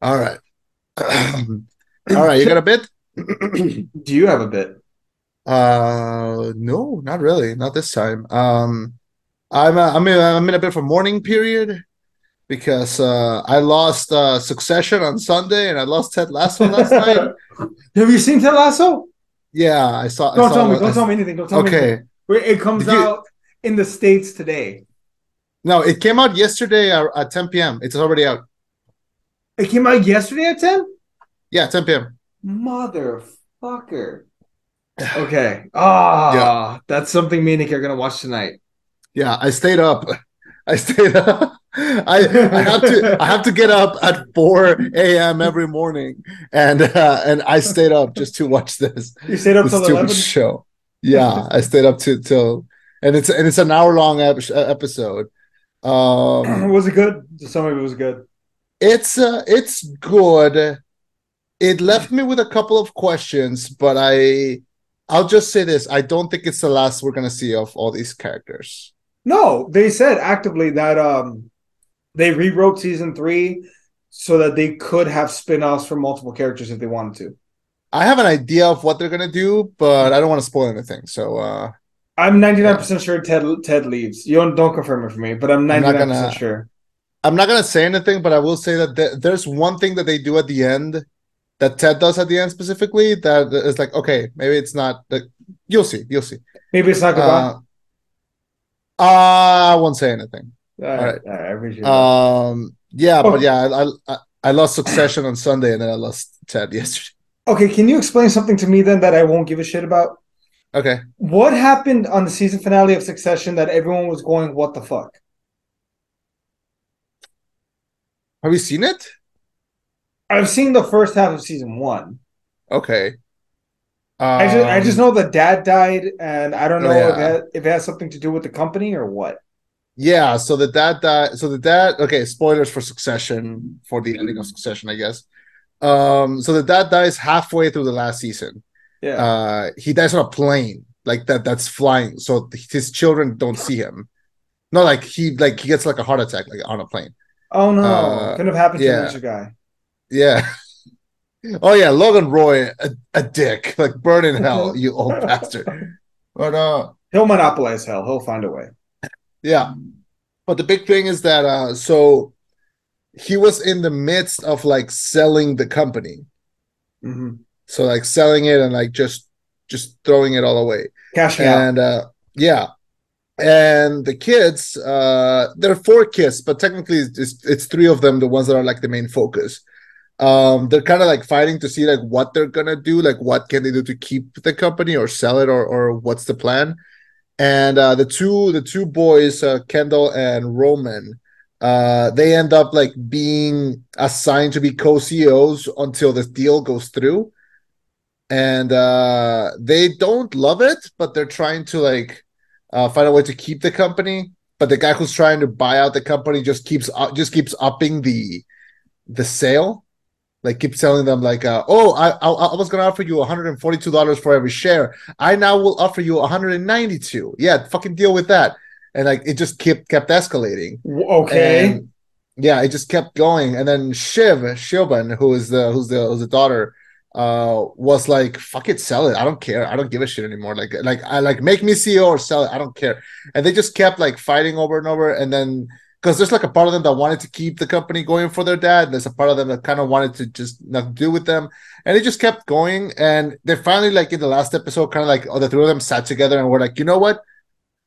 All right. All right, you got a bit? Do you have a bit? Uh, no, not really, not this time. Um, I'm uh, I'm in, I'm in a bit of a mourning period because uh, I lost uh, Succession on Sunday and I lost Ted Lasso last night. Have you seen Ted Lasso? Yeah, I saw. Don't I saw, tell me. Don't tell me anything. Don't tell me. Okay. It comes you- out in the states today. no, it came out yesterday at 10 p.m. It's already out. It came out yesterday at ten. Yeah, 10 p.m. Motherfucker. Okay. Ah, that's something me and Nick are gonna watch tonight. Yeah, I stayed up. I stayed up. I I have to I have to get up at 4 a.m. every morning, and uh, and I stayed up just to watch this. You stayed up till stupid eleven. show. Yeah, I stayed up to till, and it's and it's an hour long ep- episode. Um, was it good? Some of it was good. It's uh, it's good. It left me with a couple of questions, but I I'll just say this: I don't think it's the last we're gonna see of all these characters. No, they said actively that um they rewrote season three so that they could have spin-offs for multiple characters if they wanted to. I have an idea of what they're gonna do, but I don't want to spoil anything. So uh, I'm 99% sure Ted Ted leaves. You don't, don't confirm it for me, but I'm 99% not gonna- sure. I'm not gonna say anything, but I will say that th- there's one thing that they do at the end that Ted does at the end specifically that is like, okay, maybe it's not. Like, you'll see, you'll see. Maybe it's not goodbye. Uh, I won't say anything. all right, right. all right, I appreciate that. Um, yeah, Oh. but yeah, I, I I lost Succession on Sunday, and then I lost Ted yesterday. Okay, can you explain something to me then that I won't give a shit about? Okay, What happened on the season finale of Succession that everyone was going, "What the fuck"? Have you seen it? I've seen the first half of season one. Okay. I just I just Um, know the dad died, and I don't Oh, know if, yeah. it has, if it has something to do with the company or what. Yeah, so the dad died. So the dad. Okay, spoilers for Succession for the ending of Succession, I guess. Um, so the dad dies halfway through the last season. Yeah. Uh, he dies on a plane like that. That's flying, so his children don't see him. No, like he like he gets like a heart attack like on a plane. Oh no, uh, couldn't have happened to yeah. a richer guy. Yeah. Oh yeah, Logan Roy, a, a dick, like burn in hell, you old bastard. But uh, He'll monopolize hell. He'll find a way. yeah. But the big thing is that uh, so he was in the midst of like selling the company, hmm so like selling it and like just just throwing it all away. Cashing out. and uh yeah and the kids uh there are four kids but technically it's it's three of them the ones that are like the main focus. Um they're kind of like fighting to see like what they're gonna do like what can they do to keep the company or sell it or or what's the plan. And uh the two the two boys uh kendall and roman uh they end up like being assigned to be co-ceos until this deal goes through. And uh they don't love it but they're trying to like uh find a way to keep the company but the guy who's trying to buy out the company just keeps uh, just keeps upping the the sale. Like keep telling them like uh, oh I, I I was gonna offer you $142 for every share. I now will offer you 192 yeah fucking deal with that. And like it just kept kept escalating. Okay. and, yeah, it just kept going. And then Shiv, Siobhan, who is the who's the who's the daughter, uh, was like, fuck it, sell it. I don't care. I don't give a shit anymore. Like, like I like make me CEO or sell it. I don't care. And they just kept like fighting over and over. And then because there's like a part of them that wanted to keep the company going for their dad, there's a part of them that kind of wanted to just not do with them. And it just kept going. And they finally, like in the last episode, kind of like oh, the three of them sat together and were like, you know what?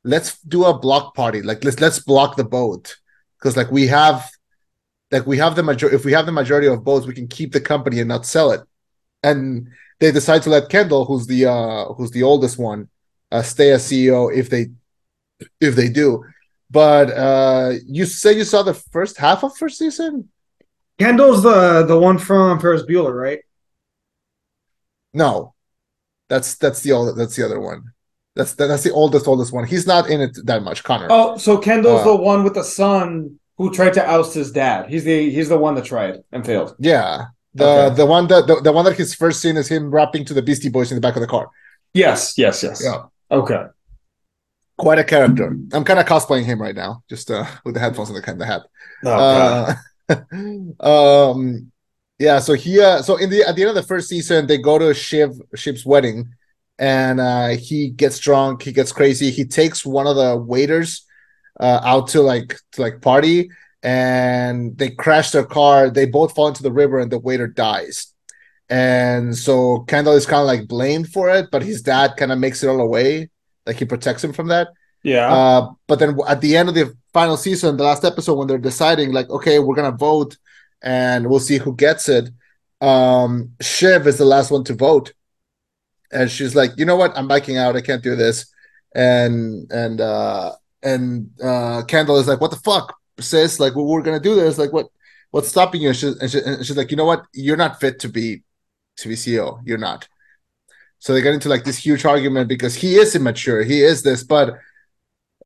Let's do a block party. Like let's let's block the boat because like we have like we have the majority if we have the majority of boats we can keep the company and not sell it and they decide to let kendall who's the uh who's the oldest one uh stay as ceo if they if they do. But uh you say you saw the first half of first season? Kendall's the the one from Ferris Bueller, right? no. That's that's the old that's the other one. That's that's the oldest oldest one. He's not in it that much connor. Oh, so Kendall's Uh, the one with the son who tried to oust his dad. He's the he's the one that tried and failed. yeah the Okay. the one that the, the one that his first scene is him rapping to the beastie boys in the back of the car Yes, yes, yes. yeah Okay. quite a character. I'm kind of cosplaying him right now, just uh, with the headphones and the, kind of hat. Oh, Uh, um, Yeah, so he uh, so in the at the end of the first season, they go to Shiv Shiv's wedding, and uh, he gets drunk, he gets crazy, he takes one of the waiters uh, out to like to like party, and they crash their car. They both fall into the river, and the waiter dies. And so Kendall is kind of like blamed for it, but his dad kind of makes it all away, like he protects him from that. Yeah. Uh, but then at the end of the final season, the last episode, when they're deciding, like, okay, we're gonna vote and we'll see who gets it. Um, Shiv is the last one to vote, and she's like, you know what, I'm backing out. I can't do this. And and uh, and uh, Kendall is like, what the fuck, sis? Like, well, we're gonna do this. Like, what what's stopping you? And, she, and, she, and she's like, you know what, you're not fit to be to be CEO. You're not. So they get into like this huge argument because he is immature. He is this, but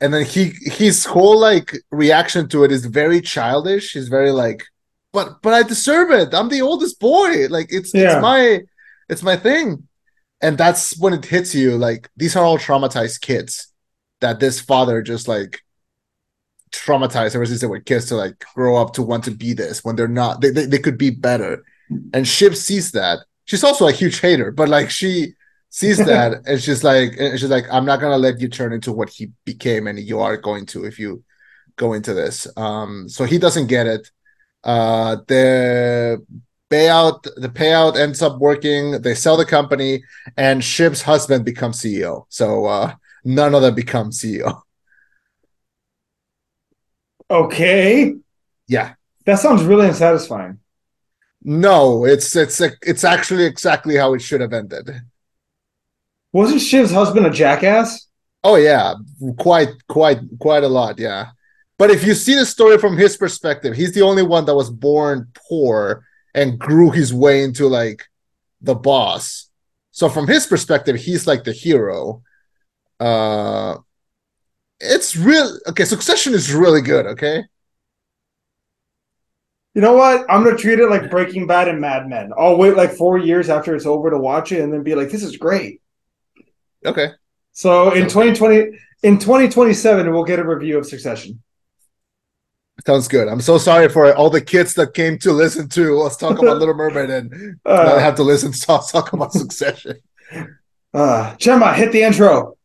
and then he his whole like reaction to it is very childish. He's very like but but I deserve it. I'm the oldest boy. Like it's yeah. it's my it's my thing. And that's when it hits you like these are all traumatized kids that this father just like traumatized ever since they were kids to like grow up to want to be this when they're not they, they, they could be better and Shiv sees that she's also a huge hater but like she sees that and she's like and she's like i'm not gonna let you turn into what he became and you are going to if you go into this um so he doesn't get it uh, the payout the payout ends up working. They sell the company, and Shiv's husband becomes CEO. So uh, none of them become CEO. Okay. Yeah. That sounds really unsatisfying. No, it's it's it's actually exactly how it should have ended. Wasn't Shiv's husband a jackass? Oh yeah, quite quite quite a lot, yeah. But if you see the story from his perspective, he's the only one that was born poor and grew his way into like the boss. So from his perspective, he's like the hero. Uh it's real okay, Succession is really good, okay? You know what? I'm gonna treat it like Breaking Bad and Mad Men. I'll wait like four years after it's over to watch it and then be like, this is great. Okay. So in 2020 in 2027 we'll get a review of Succession. Sounds good. I'm so sorry for all the kids that came to listen to us talk about Little Mermaid and uh, I have to listen to us talk about Succession. Uh, Chema, hit the intro.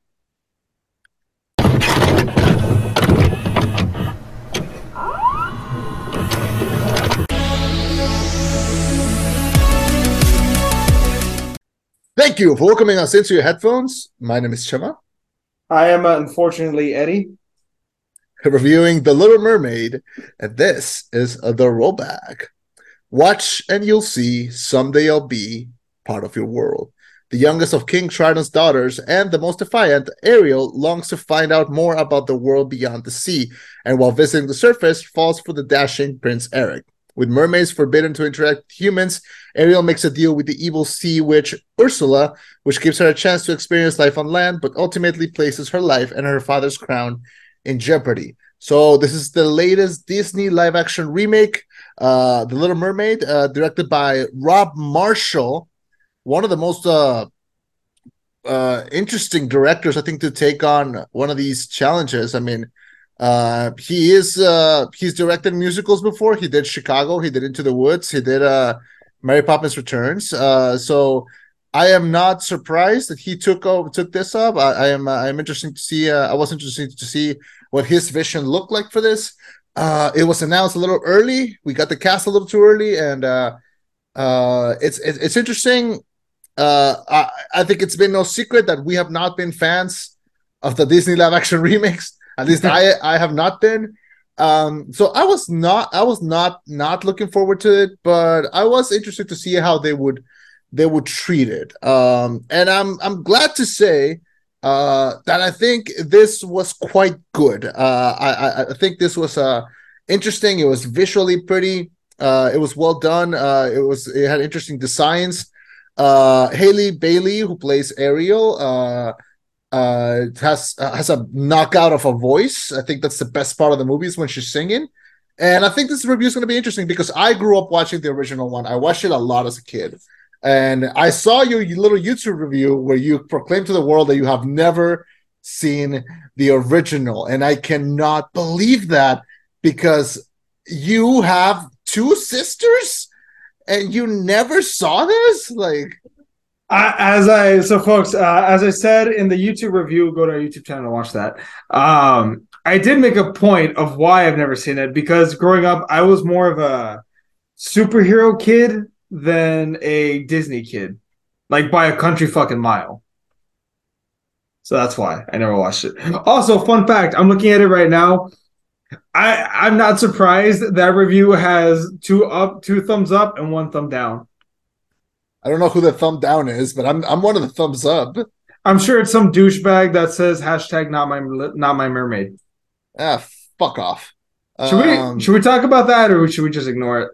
Thank you for welcoming us into your headphones. My name is Chema. I am uh, unfortunately Eddie. reviewing The Little Mermaid, and this is the rollback. Watch and you'll see someday I'll be part of your world. The youngest of King Triton's daughters and the most defiant, Ariel longs to find out more about the world beyond the sea, and while visiting the surface, falls for the dashing Prince Eric. With mermaids forbidden to interact with humans, Ariel makes a deal with the evil sea witch Ursula, which gives her a chance to experience life on land, but ultimately places her life and her father's crown in jeopardy. So this is the latest Disney live action remake, uh, The Little Mermaid, uh, directed by Rob Marshall, one of the most uh, uh, interesting directors, I think, to take on one of these challenges. I mean, uh, he is uh, he's directed musicals before. He did Chicago. He did Into the Woods. He did uh, Mary Poppins Returns. Uh, so I am not surprised that he took over, took this up. I, I am uh, I'm interested to see. Uh, I was interested to see what his vision looked like for this. Uh, it was announced a little early. We got the cast a little too early, and uh, uh, it's it's, it's interesting. Uh, I, I think it's been no secret that we have not been fans of the Disney live action remakes. At least I I have not been. Um, so I was not I was not not looking forward to it, but I was interested to see how they would they would treat it. Um, and I'm I'm glad to say uh, that I think this was quite good. Uh, I, I think this was uh, interesting. It was visually pretty. Uh, it was well done. Uh, it was it had interesting designs. Uh, Halle Bailey, who plays Ariel, uh, uh, has uh, has a knockout of a voice. I think that's the best part of the movie is when she's singing. And I think this review is going to be interesting because I grew up watching the original one. I watched it a lot as a kid. And I saw your little YouTube review where you proclaim to the world that you have never seen the original. And I cannot believe that because you have two sisters and you never saw this? Like, as I so folks, uh, as I said in the YouTube review, go to our YouTube channel and watch that. Um, I did make a point of why I've never seen it because growing up, I was more of a superhero kid than a Disney kid, like by a country fucking mile. So that's why I never watched it. Also, fun fact: I'm looking at it right now. I I'm not surprised that review has two up, two thumbs up, and one thumb down. I don't know who the thumb down is, but I'm I'm one of the thumbs up. I'm sure it's some douchebag that says hashtag not my not my mermaid. Ah, fuck off. Should um, we should we talk about that or should we just ignore it?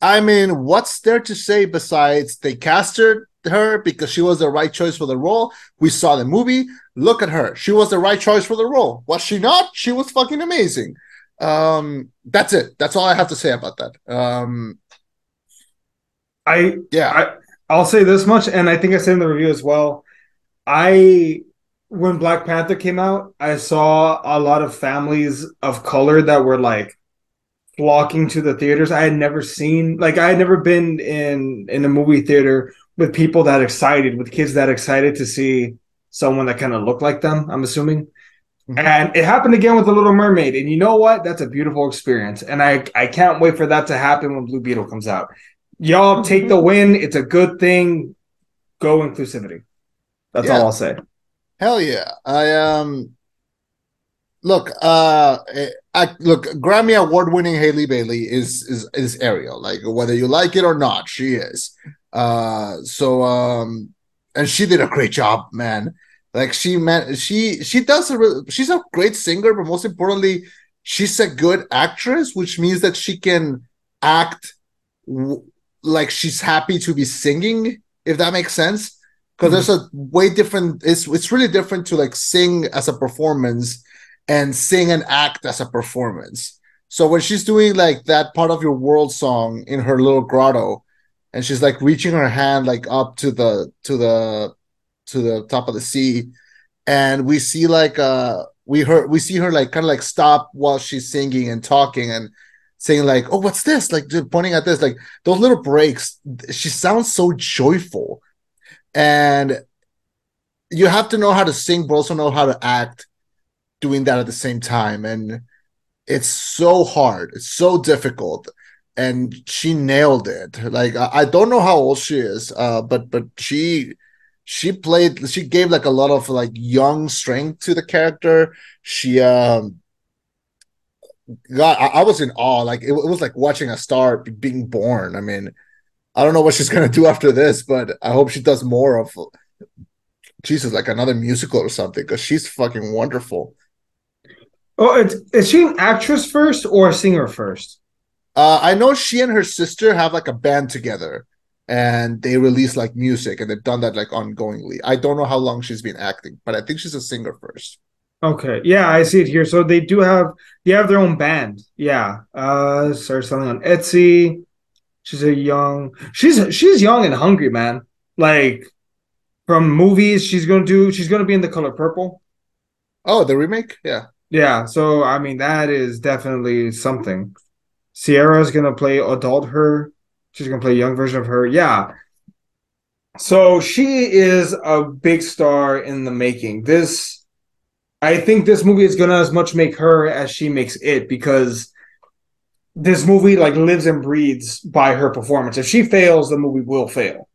I mean, what's there to say besides they casted her because she was the right choice for the role? We saw the movie. Look at her. She was the right choice for the role. Was she not? She was fucking amazing. Um, that's it. That's all I have to say about that. Um, I yeah. I, I'll say this much, and I think I said in the review as well. I when Black Panther came out, I saw a lot of families of color that were like flocking to the theaters. I had never seen like I had never been in in a movie theater with people that excited, with kids that excited to see someone that kind of looked like them, I'm assuming. Mm-hmm. And it happened again with the Little Mermaid. And you know what? That's a beautiful experience. And I I can't wait for that to happen when Blue Beetle comes out. Y'all take the win. It's a good thing. Go inclusivity. That's yeah. all I'll say. Hell yeah. I um look, uh I, look, Grammy award winning Halle Bailey is is is Ariel. Like whether you like it or not, she is. Uh so um and she did a great job, man. Like she man she she does a she's a great singer, but most importantly, she's a good actress, which means that she can act w- like she's happy to be singing, if that makes sense because mm-hmm. there's a way different it's it's really different to like sing as a performance and sing and act as a performance so when she's doing like that part of your world song in her little grotto and she's like reaching her hand like up to the to the to the top of the sea and we see like uh we heard we see her like kind of like stop while she's singing and talking and saying like oh what's this? Like pointing at this like those little breaks she sounds so joyful. And you have to know how to sing but also know how to act doing that at the same time. And it's so hard. It's so difficult. And she nailed it. Like i, I don't know how old she is uh, but but she she played she gave like a lot of like young strength to the character. She um god i, I was in awe like it, it was like watching a star being born i mean I don't know what she's gonna do after this, but I hope she does more of Jesus, like another musical or something, because she's fucking wonderful. Oh, is she an actress first or a singer first? Uh, I know she and her sister have like a band together, and they release like music, and they've done that like ongoingly. I don't know how long she's been acting, but I think she's a singer first. Okay, yeah, I see it here. So they do have they have their own band. Yeah, uh, start selling on Etsy. She's a young. She's she's young and hungry, man. Like from movies, she's gonna do. She's gonna be in the color purple. Oh, the remake, yeah, yeah. So I mean, that is definitely something. Sierra's gonna play adult her. She's gonna play a young version of her. Yeah. So she is a big star in the making. This, I think, this movie is gonna as much make her as she makes it because this movie like lives and breathes by her performance. If she fails, the movie will fail.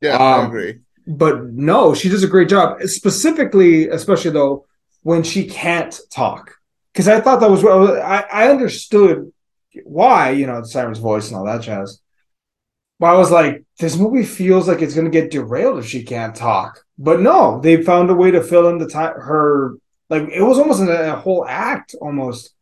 Yeah, um, I agree. But no, she does a great job. Specifically, especially though, when she can't talk. Because I thought that was I, I understood why, you know, the siren's voice and all that jazz. But I was like, this movie feels like it's gonna get derailed if she can't talk. But no, they found a way to fill in the time her like it was almost a, a whole act almost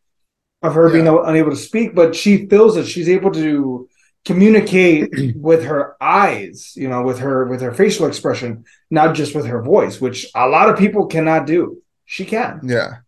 of her yeah. being unable to speak, but she feels that she's able to communicate with her eyes, you know, with her with her facial expression, not just with her voice, which a lot of people cannot do. She can. Yeah.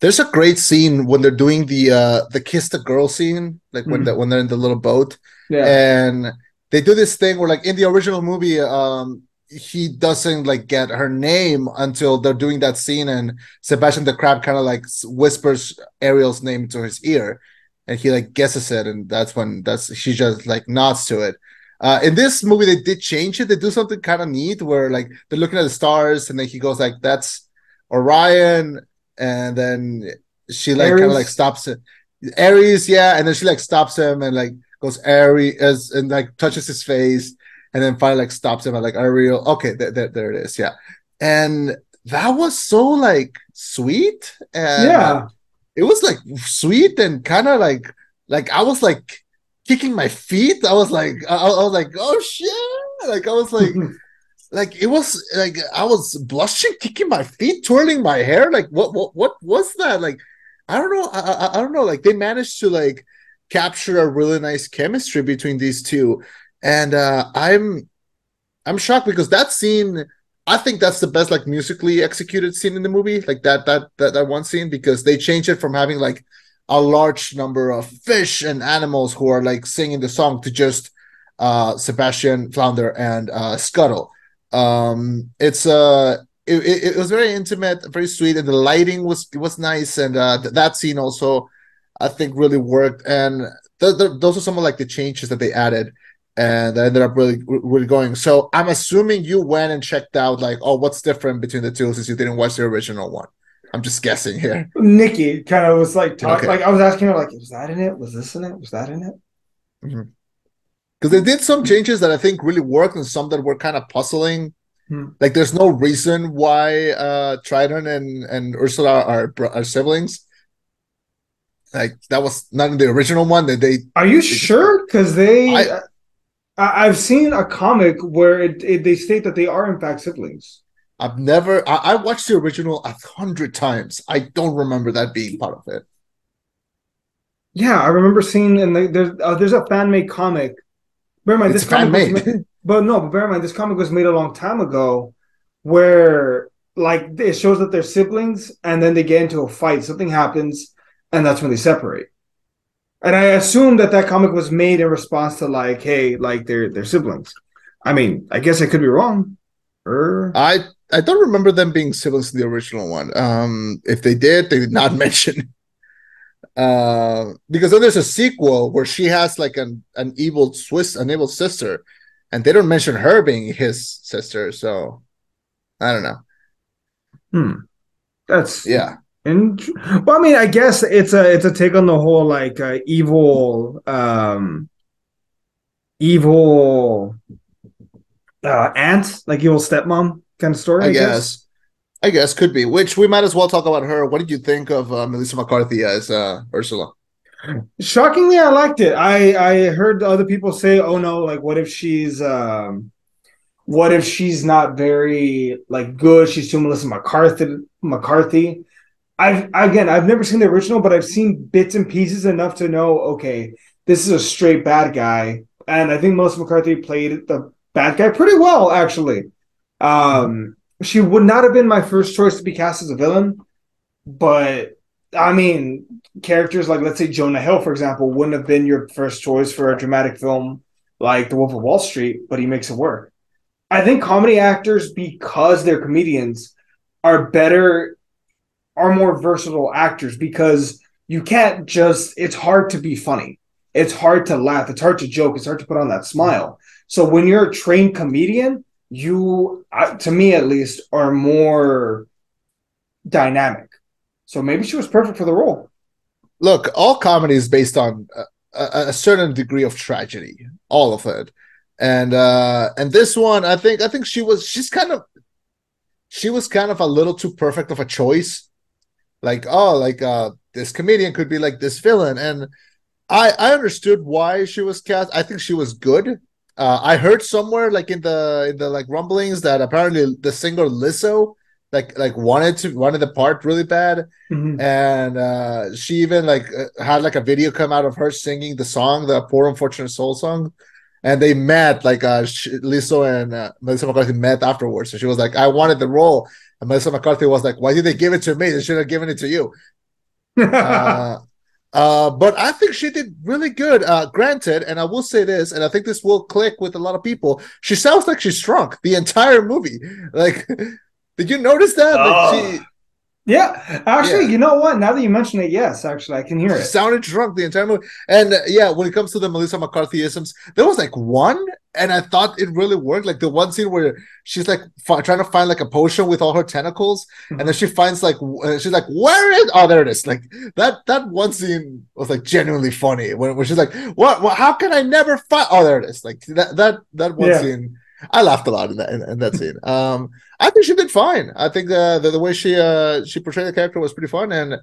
There's a great scene when they're doing the uh the kiss the girl scene, like when mm-hmm. the, when they're in the little boat. Yeah. And they do this thing where like in the original movie, um he doesn't like get her name until they're doing that scene and Sebastian the crab kind of like whispers Ariel's name to his ear and he like guesses it and that's when that's she just like nods to it Uh, in this movie, they did change it. They do something kind of neat where like they're looking at the stars, and then he goes like, "That's Orion," and then she like kind of like stops it. Aries, yeah, and then she like stops him and like goes Aries and like touches his face, and then finally like stops him and like Ariel. Okay, there, there, there it is, yeah. And that was so like sweet, and yeah, it was like sweet and kind of like like I was like kicking my feet. I was like, I, I was like, oh shit! Like I was like, like it was like I was blushing, kicking my feet, twirling my hair. Like what, what, what was that? Like I don't know. I, I, I don't know. Like they managed to like capture a really nice chemistry between these two, and uh I'm, I'm shocked because that scene. I think that's the best like musically executed scene in the movie. Like that that that that one scene because they changed it from having like a large number of fish and animals who are like singing the song to just uh, Sebastian Flounder and uh, Scuttle. Um, it's uh, it, it, it, was very intimate, very sweet, and the lighting was was nice, and uh, th- that scene also I think really worked. And th- th- those are some of like the changes that they added, and that ended up really really going. So I'm assuming you went and checked out like, oh, what's different between the two since you didn't watch the original one. I'm just guessing here. Nikki kind of was like, talking, okay. like I was asking her, like, was that in it? Was this in it? Was that in it? Because mm-hmm. they did some changes that I think really worked, and some that were kind of puzzling. Hmm. Like, there's no reason why uh Triton and and Ursula are are siblings. Like that was not in the original one. That they are you they sure? Because they, I, I've seen a comic where it, it, they state that they are in fact siblings. I've never. I, I watched the original a hundred times. I don't remember that being part of it. Yeah, I remember seeing and the, there's uh, there's a fan made comic. Bear in mind, it's this fan made. made. But no, but bear in mind, this comic was made a long time ago, where like it shows that they're siblings, and then they get into a fight. Something happens, and that's when they separate. And I assume that that comic was made in response to like, hey, like they're they're siblings. I mean, I guess I could be wrong. Or... I I don't remember them being siblings in the original one. Um, if they did, they did not mention. Uh, because then there's a sequel where she has like an an evil Swiss, an evil sister, and they don't mention her being his sister. So I don't know. Hmm. That's yeah. And well, I mean, I guess it's a it's a take on the whole like uh, evil, um, evil uh, aunt, like evil stepmom kind of story. I, I guess. guess. I guess could be. Which we might as well talk about her. What did you think of uh, Melissa McCarthy as uh, Ursula? Shockingly, I liked it. I I heard other people say, "Oh no, like what if she's um, what if she's not very like good? She's too Melissa McCarthy." McCarthy. I've again, I've never seen the original, but I've seen bits and pieces enough to know. Okay, this is a straight bad guy, and I think Melissa McCarthy played the bad guy pretty well, actually. Um, she would not have been my first choice to be cast as a villain, but I mean, characters like let's say Jonah Hill, for example, wouldn't have been your first choice for a dramatic film like The Wolf of Wall Street, but he makes it work. I think comedy actors, because they're comedians, are better, are more versatile actors because you can't just. It's hard to be funny. It's hard to laugh. It's hard to joke. It's hard to put on that smile. So when you're a trained comedian, you, to me at least, are more dynamic. So maybe she was perfect for the role. Look, all comedy is based on a, a certain degree of tragedy, all of it, and uh and this one, I think, I think she was, she's kind of, she was kind of a little too perfect of a choice. Like, oh, like uh this comedian could be like this villain, and I I understood why she was cast. I think she was good uh, I heard somewhere like in the in the like rumblings that apparently the singer Lizzo like like wanted to wanted the part really bad, mm-hmm. and uh, she even like uh, had like a video come out of her singing the song, the Poor Unfortunate Soul song, and they met like uh Lizzo and uh, Melissa McCarthy met afterwards. So she was like, "I wanted the role," and Melissa McCarthy was like, "Why did they give it to me? They should have given it to you." uh, uh, but I think she did really good. Uh, granted, and I will say this, and I think this will click with a lot of people. She sounds like she's drunk the entire movie. Like, did you notice that? Like she, yeah, actually, yeah. you know what? Now that you mention it, yes, actually, I can hear it. Sounded drunk the entire movie, and uh, yeah, when it comes to the Melissa McCarthyisms, there was like one, and I thought it really worked. Like the one scene where she's like f- trying to find like a potion with all her tentacles, mm-hmm. and then she finds like w- she's like, "Where is?" Oh, there it is. Like that that one scene was like genuinely funny when, when she's like, "What? what how can I never find?" Oh, there it is. Like that that that one yeah. scene. I laughed a lot in that in, in, that scene. Um, I think she did fine. I think uh, the the way she uh she portrayed the character was pretty fun, and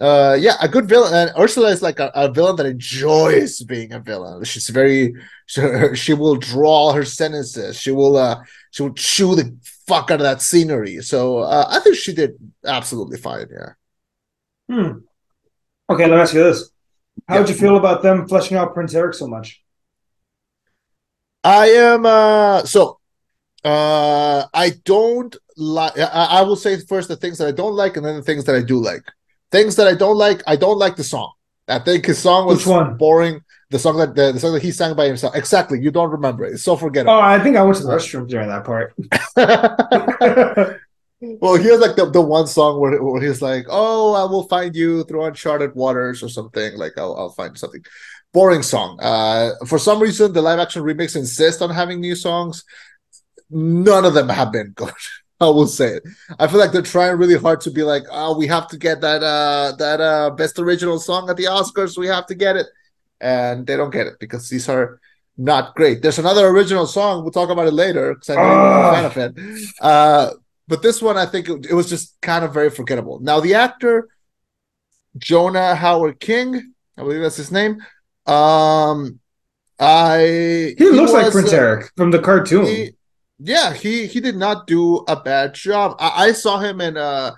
uh yeah a good villain. And ursula is like a, a, villain that enjoys being a villain. She's very she, she will draw her sentences. She will uh she will chew the fuck out of that scenery. So uh, i think she did absolutely fine yeah. Hmm. Okay let me ask you this. How did you feel about them fleshing out prince eric so much? I am uh so uh i don't like I, I will say first the things that i don't like and then the things that i do like Things that I don't like, I don't like the song. I think his song was boring. The song that the, the, song that he sang by himself. Exactly. You don't remember it. It's so forgettable. Oh, I think I went to the restroom during that part. well, here's like the, the one song where, where he's like, Oh, I will find you through uncharted waters or something. Like I'll, I'll find something. Boring song. Uh for some reason the live action remix insists on having new songs. None of them have been good. I will say it. I feel like they're trying really hard to be like, oh, we have to get that uh that uh best original song at the Oscars. We have to get it, and they don't get it because these are not great. There's another original song. We'll talk about it later because I'm a fan of it. Uh, but this one, I think it, it was just kind of very forgettable. Now the actor Jonah Hauer-King, I believe that's his name. Um, I he, he looks was, like Prince uh, Eric from the cartoon. He, yeah, he he did not do a bad job. I, I saw him in uh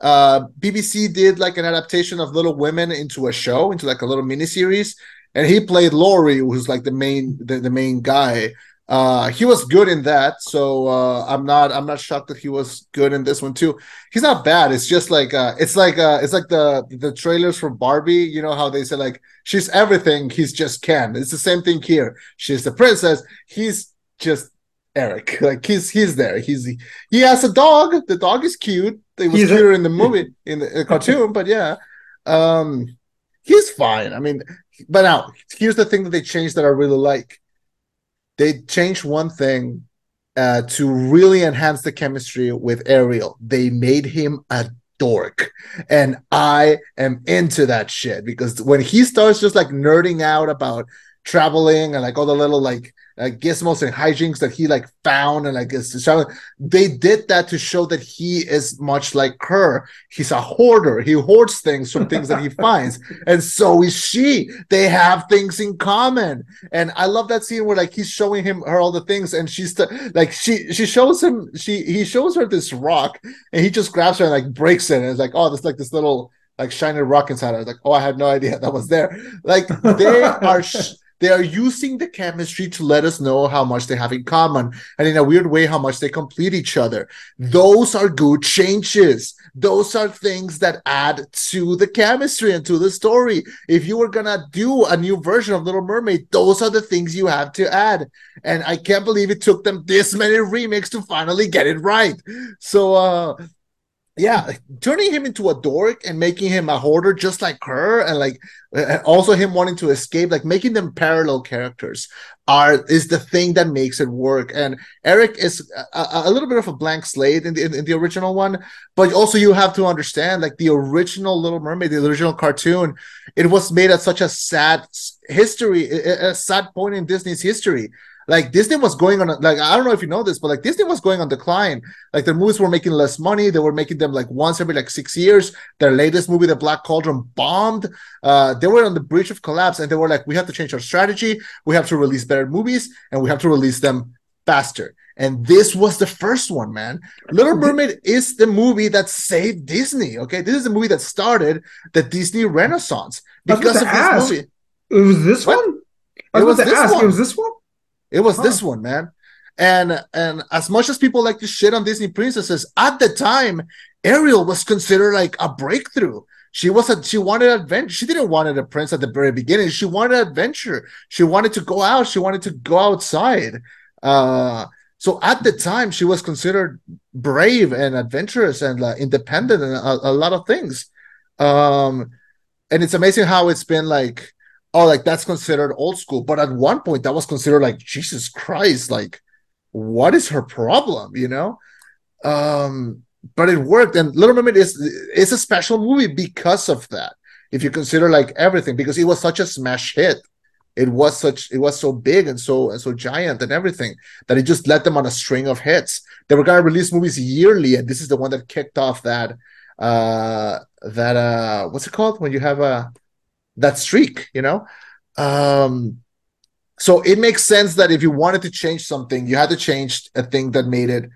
uh BBC did like an adaptation of Little Women into a show, into like a little mini series, and he played Laurie, who's like the main the, the main guy. Uh he was good in that, so uh I'm not I'm not shocked that he was good in this one too. He's not bad. It's just like uh it's like uh it's like the the trailers for Barbie, you know how they say like she's everything, he's just Ken. It's the same thing here. She's the princess, he's just Eric. Like he's he's there. He's he has a dog. The dog is cute. It was he's a- in the movie in the, in the cartoon, but yeah, um, he's fine. I mean, but now here's the thing that they changed that I really like. They changed one thing uh, to really enhance the chemistry with Ariel. They made him a dork, and I am into that shit because when he starts just like nerding out about traveling and like all the little like uh, gizmos and hijinks that he like found and like they did that to show that he is much like her. He's a hoarder. He hoards things from things that he finds. And so is she. They have things in common. And i love that scene where like he's showing him her all the things and she's like she she shows him she he shows her this rock and he just grabs her and like breaks it and it's like oh there's like this little like shiny rock inside. I was like, oh, I had no idea that was there. Like they are sh- they are using the chemistry to let us know how much they have in common and in a weird way how much they complete each other. Those are good changes. Those are things that add to the chemistry and to the story. If you were gonna do a new version of Little Mermaid, those are the things you have to add. And I can't believe it took them this many remakes to finally get it right. So uh yeah turning him into a dork and making him a hoarder just like her and like also him wanting to escape like making them parallel characters are is the thing that makes it work. And eric is a, a little bit of a blank slate in the, in, in the original one but also you have to understand like the original little mermaid the original cartoon it was made at such a sad history a sad point in disney's history like Disney was going on like I don't know if you know this, but like Disney was going on decline. Like their movies were making less money. They were making them like once every like six years. Their latest movie, The Black Cauldron, bombed. Uh, they were on the bridge of collapse, and they were like, we have to change our strategy. We have to release better movies, and we have to release them faster. And this was the first one, man. Little Mermaid is the movie that saved Disney. Okay, this is the movie that started the Disney Renaissance because of this movie. It was this what? one. I was, it was this ask, one. It was this one. It was huh. this one, man. And and as much as people like to shit on Disney princesses, at the time, Ariel was considered like a breakthrough. She was a she wanted adventure. She didn't want a prince at the very beginning. She wanted adventure. She wanted to go out. She wanted to go outside. Uh, so at the time, she was considered brave and adventurous and uh, independent and a, a, lot of things. Um, and it's amazing how it's been like oh, like that's considered old school. But at one point, that was considered like Jesus Christ, like what is her problem? You know, um, but it worked. And Little Mermaid is is a special movie because of that. If you consider like everything, because it was such a smash hit, it was such it was so big and so and so giant and everything that it just led them on a string of hits. They were gonna release movies yearly, and this is the one that kicked off that uh that uh what's it called when you have a that streak, you know? Um so it makes sense that if you wanted to change something, you had to change a thing that made it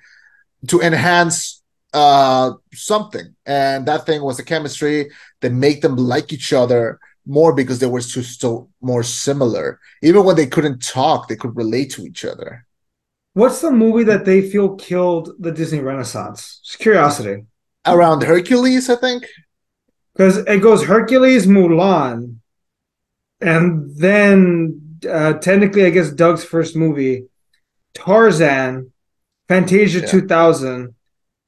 to enhance uh something. And that thing was the chemistry that make them like each other more because they were so, so more similar. Even when they couldn't talk, they could relate to each other. What's the movie that they feel killed the Disney Renaissance? Just curiosity. Around Hercules, I think. Because it goes Hercules, Mulan, and then uh, technically, I guess Doug's first movie, Tarzan, Fantasia yeah. 2000,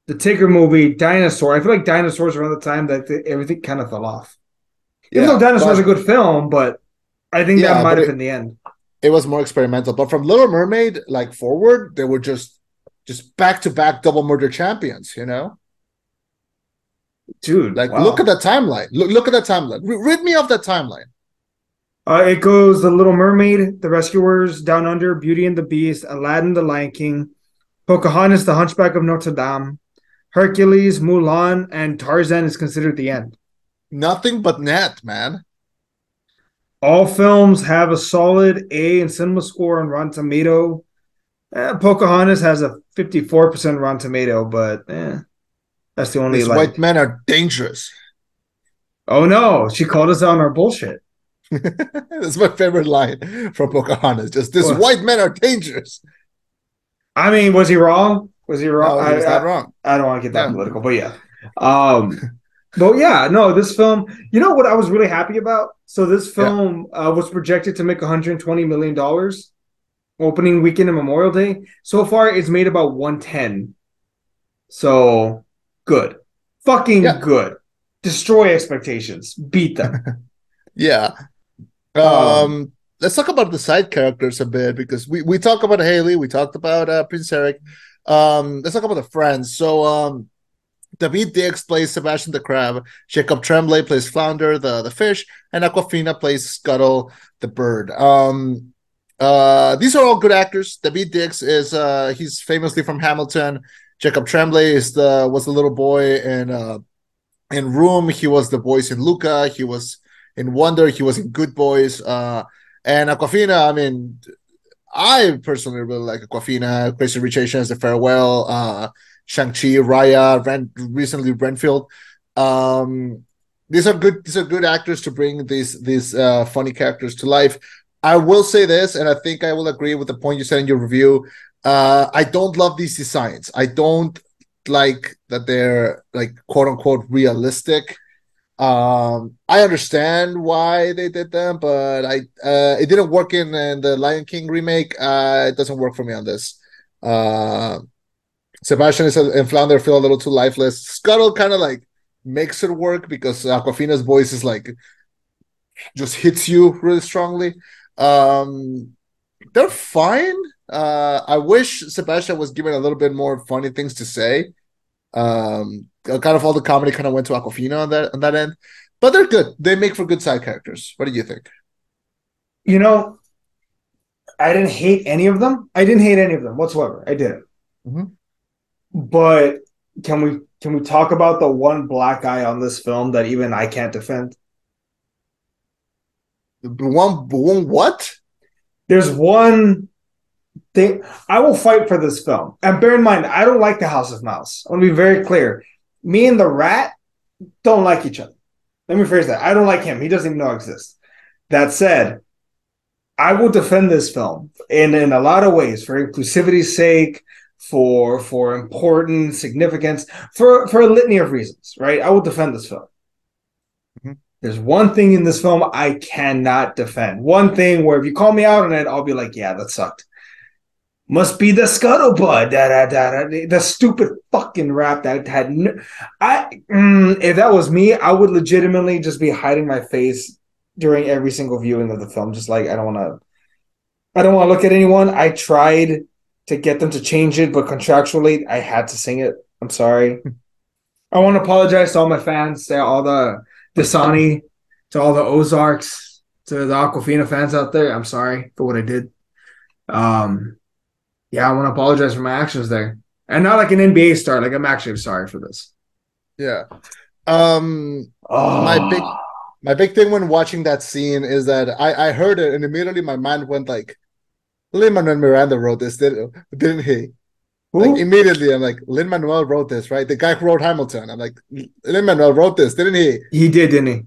the Tigger movie, Dinosaur. I feel like Dinosaurs around the time that everything kind of fell off. Even yeah, though Dinosaur is a good film, but I think yeah, that might have been the end. It was more experimental, but from Little Mermaid, like forward, they were just just back to back double murder champions. You know, dude. Like, wow. look at the timeline. Look, look at the timeline. R- rid me of the timeline. Uh, it goes The Little Mermaid, The Rescuers, Down Under, Beauty and the Beast, Aladdin, The Lion King, Pocahontas, The Hunchback of Notre Dame, Hercules, Mulan, and Tarzan is considered the end. Nothing but net, man. All films have a solid A in cinema score on Rotten Tomato. Eh, Pocahontas has a 54% Rotten Tomato, but eh, that's the only These like... white men are dangerous. Oh no, she called us on our bullshit. that's my favorite line from Pocahontas. Just this white men are dangerous. I mean, was he wrong? Was he wrong? No, he was I, not wrong. I, I don't want to get that yeah. political, but yeah. Um but yeah, no, this film, you know what I was really happy about? So this film yeah. uh, was projected to make 120 million dollars opening weekend and Memorial Day. So far, it's made about 110. So good, fucking yeah. good. Destroy expectations, beat them. yeah. Um, um, let's talk about the side characters a bit because we we talked about Halle, we talked about uh, Prince Eric. Um, let's talk about the friends. So um Daveed Diggs plays Sebastian the Crab, Jacob Tremblay plays Flounder the, the fish, and Awkwafina plays Scuttle the bird. Um, uh, these are all good actors. David Diggs is uh, he's famously from Hamilton. Jacob Tremblay is the was the little boy in uh, in Room. He was the voice in Luca. He was in Wonder. He was in Good Boys. Uh, and Awkwafina. I mean, I personally really like Awkwafina. Crazy Rich Asians, The Farewell. Uh, Shang-Chi, Raya, Ren, recently Renfield. Um, these are good. These are good actors to bring these these uh, funny characters to life. I will say this, and I think I will agree with the point you said in your review. Uh, I don't love these designs. I don't like that they're like quote unquote realistic. Um, I understand why they did them, but I uh, it didn't work in, in the Lion King remake. Uh, it doesn't work for me on this. Uh, Sebastian is and Flounder feel a little too lifeless. Scuttle kind of like makes it work because Awkwafina's voice is like just hits you really strongly. Um, they're fine. Uh, I wish Sebastian was given a little bit more funny things to say. Um, kind of all the comedy kind of went to Awkwafina on that on that end, but they're good. They make for good side characters. What do you think? You know, I didn't hate any of them. I didn't hate any of them whatsoever. I didn't. Mm-hmm. But can we can we talk about the one black eye on this film that even I can't defend? One, one what? There's one thing I will fight for this film. And bear in mind, I don't like the House of Mouse. I want to be very clear. Me and the rat don't like each other. Let me phrase that. I don't like him. He doesn't even know I exist. That said, I will defend this film in, in a lot of ways for inclusivity's sake, for for important significance for for a litany of reasons right i will defend this film mm-hmm. there's one thing in this film i cannot defend one thing where if you call me out on it i'll be like yeah that sucked must be the scuttlebutt da, da, da, da, the stupid fucking rap that had i mm, if that was me i would legitimately just be hiding my face during every single viewing of the film. Just like I don't want to, I don't want to look at anyone. I tried to get them to change it, but contractually, I had to sing it. I'm sorry. I want to apologize to all my fans, to all the Dasani, to all the Ozarks, to the Awkwafina fans out there. I'm sorry for what I did. Um, yeah, I want to apologize for my actions there, and not like an NBA star. Like I'm actually sorry for this. Yeah. Um, oh. my big my big thing when watching that scene is that I I heard it and immediately my mind went like, Lin Manuel Miranda wrote this, didn't didn't he? Who? Like immediately, I'm like, Lin Manuel wrote this, right? The guy who wrote Hamilton. I'm like, Lin Manuel wrote this, didn't he? He did, didn't he?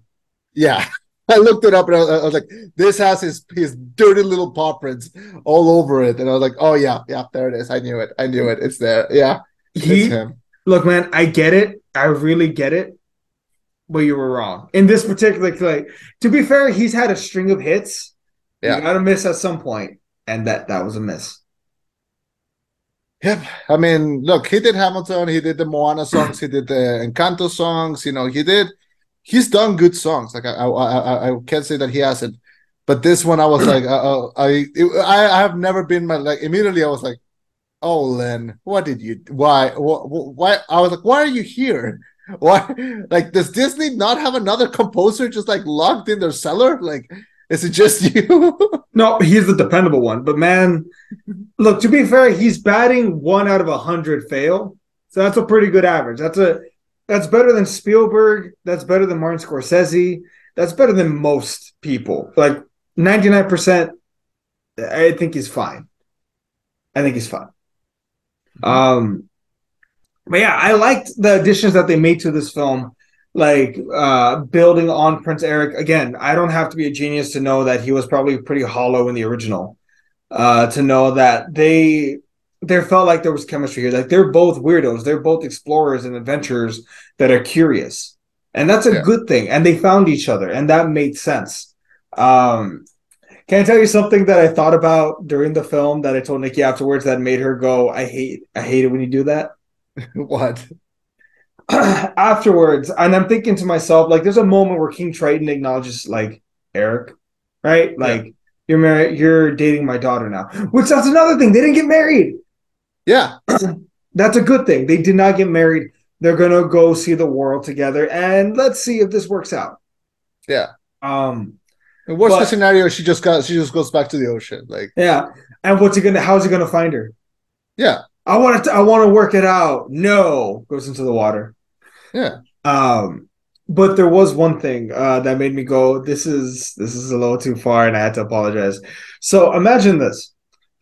Yeah. I looked it up and I was, I was, like, this has his his dirty little paw prints all over it. And I was like, oh yeah, yeah, there it is. I knew it. I knew it. It's there. Yeah. He him. look, man, I get it. I really get it. But you were wrong. In this particular like to be fair, he's had a string of hits. Yeah. You gotta miss at some point, and that that was a miss. Yep. I mean, look, he did Hamilton, he did the Moana songs, he did the Encanto songs, you know, he did he's done good songs. Like I I I, I can't say that he hasn't. But this one I was like uh, uh, I it, I I have never been my like immediately I was like, "Oh, Lin, what did you why why, why I was like, "Why are you here?" Why like does Disney not have another composer just like locked in their cellar? Like is it just you? no, he's the dependable one. But man, look, to be fair, he's batting one out of a hundred fail. So that's a pretty good average. That's a that's better than Spielberg. That's better than Martin Scorsese. That's better than most people. Like 99%, I think he's fine. I think he's fine. Mm-hmm. Um but yeah, I liked the additions that they made to this film like uh building on Prince Eric again. I don't have to be a genius to know that he was probably pretty hollow in the original. Uh to know that they there felt like there was chemistry here. Like they're both weirdos. They're both explorers and adventurers that are curious. And that's a yeah. good thing. And they found each other and that made sense. Um can I tell you something that I thought about during the film that I told Nikki afterwards that made her go, I hate I hate it when you do that? what? afterwards, and I'm thinking to myself, like, there's a moment where King Triton acknowledges, like, Eric, right? Like, yeah. you're married, you're dating my daughter now, which that's another thing. They didn't get married. Yeah, that's a good thing. They did not get married. They're gonna go see the world together, and let's see if this works out. Yeah. Um. And what's but, the scenario? She just got. She just goes back to the ocean. Like. Yeah. And what's he gonna? How's he gonna find her? Yeah. I want to. I want to work it out. No, goes into the water. Yeah. Um, but there was one thing uh, that made me go, "This is this is a little too far," and I had to apologize. So imagine this: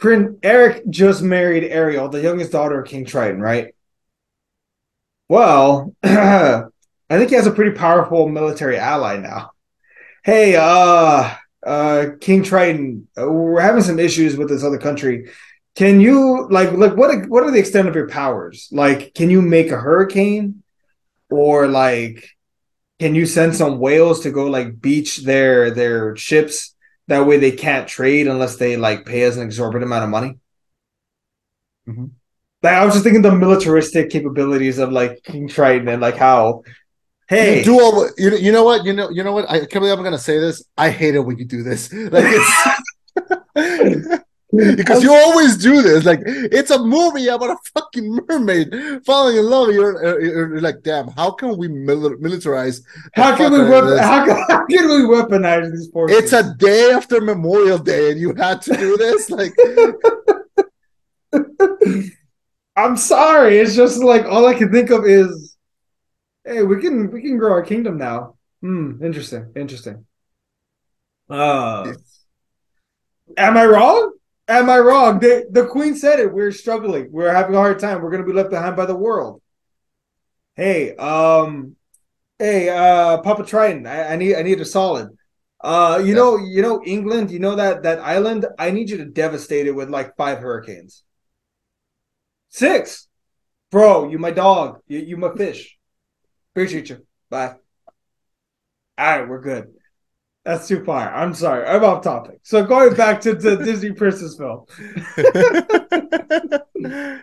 Eric just married Ariel, the youngest daughter of King Triton, right? Well, I think he has a pretty powerful military ally now. Hey, uh, uh, King Triton, uh, we're having some issues with this other country can you like like what what are the extent of your powers? Like, can you make a hurricane, or like, can you send some whales to go like beach their their ships? That way they can't trade unless they like pay us an exorbitant amount of money. Mm-hmm. Like, I was just thinking the militaristic capabilities of like King Triton and like how Hey, you do all you you know what you know you know what I can't believe I'm gonna say this. I hate it when you do this. Like it's because you always do this. Like it's a movie about a fucking mermaid falling in love. You're, you're like, damn. How can we mil- militarize? How can we weapon, how, can, how can we weaponize these forces? It's a day after Memorial Day, and you had to do this. Like, I'm sorry. It's just like all I can think of is, hey, we can we can grow our kingdom now. Hmm. Interesting. Interesting. Uh, am I wrong? Am I wrong? The, the queen said it. We're struggling. We're having a hard time. We're gonna be left behind by the world. Hey, um, hey, uh, Papa Triton, I, I need I need a solid. Uh, you yeah. know, you know, England, you know that that island. I need you to devastate it with like five hurricanes. Six, bro. You my dog. You you my fish. Appreciate you. Bye. All right, we're good. That's too far. I'm sorry. I'm off topic. So going back to the Disney princess film.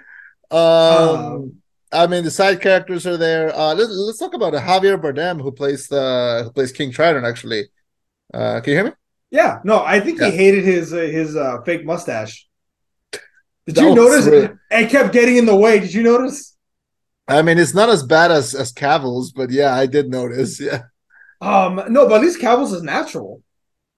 um, um, I mean, the side characters are there. Uh, let's, let's talk about Javier Bardem, who plays the who plays King Triton. Actually, Uh, can you hear me? Yeah, no, I think yeah. he hated his uh, his uh, fake mustache. Did that you notice? Really... It kept getting in the way. Did you notice? I mean, it's not as bad as as Cavill's, but yeah, I did notice. Yeah. Um, no, but at least Cavill's is natural.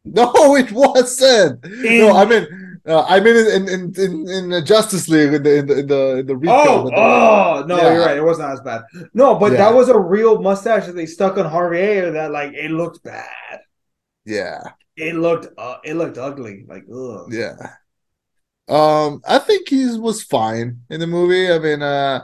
No, it wasn't. In... No, I mean, uh, I mean, in in in, in the Justice League in the in the in the, in the Oh, the, oh no, yeah. you're right. It wasn't as bad. No, but yeah. that was a real mustache that they stuck on Javier. That like it looked bad. Yeah, it looked uh, it looked ugly. Like ugh. Yeah. Um, I think he was fine in the movie. I mean, uh,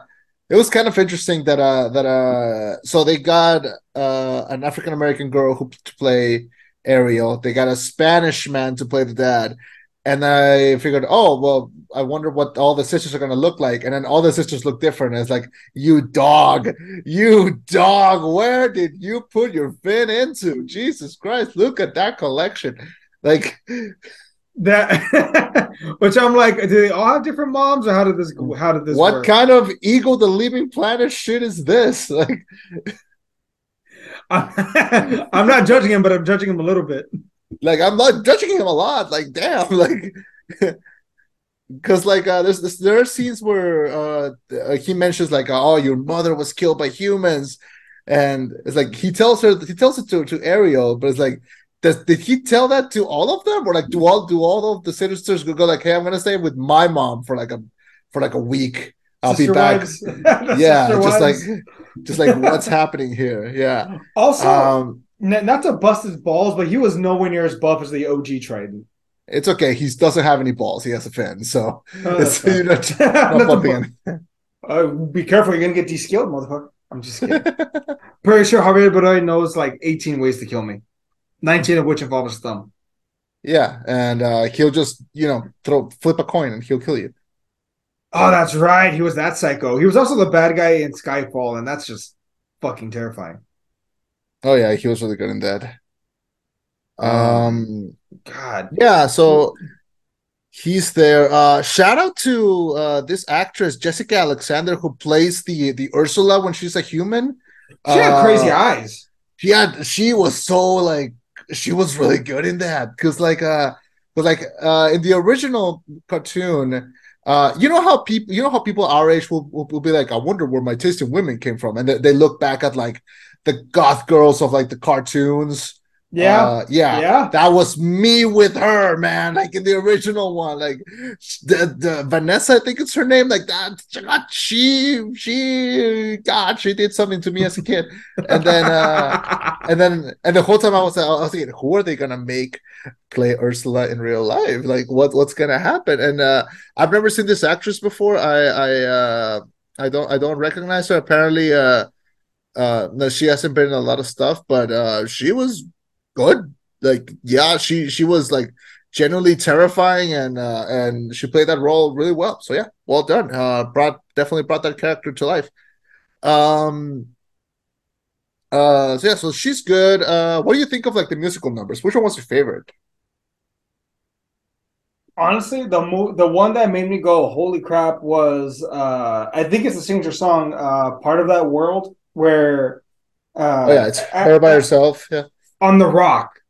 it was kind of interesting that uh that uh so they got uh an African American girl who to play Ariel. They got a Spanish man to play the dad. And I figured, oh well, I wonder what all the sisters are gonna look like. And then all the sisters look different. It's like, you dog, you dog, where did you put your fin into? Jesus Christ, look at that collection. Like that which I'm like, do they all have different moms or how did this how did this what work? kind of eagle the Leaving Planet shit is this? Like I'm not judging him, but I'm judging him a little bit. Like I'm not judging him a lot. Like damn, like because like uh, there's this, there are scenes where uh, uh, he mentions like oh your mother was killed by humans, and it's like he tells her he tells it to to Ariel, but it's like does did he tell that to all of them or like do all do all of the sisters go like hey I'm gonna stay with my mom for like a for like a week I'll Sister be back. yeah, just wives. like just like what's happening here. Yeah. Also, um, not to bust his balls, but he was nowhere near as buff as the OG Triton. It's okay. He doesn't have any balls. He has a fin, so oh, it's you know, not bumping uh, be careful, you're gonna get de-skilled, motherfucker. I'm just kidding. Pretty sure Javier Bardem knows like 18 ways to kill me, 19 of which involve his thumb. Yeah, and uh, he'll just you know throw flip a coin and he'll kill you. Oh, that's right. He was that psycho. He was also the bad guy in Skyfall, and that's just fucking terrifying. Oh yeah, he was really good in that. Um, um God. Yeah, so he's there. Uh shout out to uh this actress, Jessica Alexander, who plays the the Ursula when she's a human. She had uh, crazy eyes. She had she was so like she was really good in that because like uh but like uh in the original cartoon uh, you know how people, you know how people our age will, will, will, be like, I wonder where my taste in women came from, and they, they look back at like the goth girls of like the cartoons. Yeah. Uh, yeah, yeah, that was me with her, man. Like in the original one, like the, the Vanessa, I think it's her name. Like that, she, she, God, she did something to me as a kid, and then, uh, and then, and the whole time I was, I was thinking, who are they gonna make play Ursula in real life? Like, what, what's gonna happen? And uh, I've never seen this actress before. I, I, uh, I don't, I don't recognize her. Apparently, uh uh, no, she hasn't been in a lot of stuff, but uh, she was good. Like, yeah, she she was like genuinely terrifying, and uh, and she played that role really well. So yeah, well done. Uh, brought definitely brought that character to life. Um. Uh. So yeah, so she's good. Uh, what do you think of like the musical numbers? Which one was your favorite? honestly the mo- the one that made me go holy crap was uh i think it's the signature song uh part of that world where uh, oh, yeah, it's her by herself. Yeah, on the rock,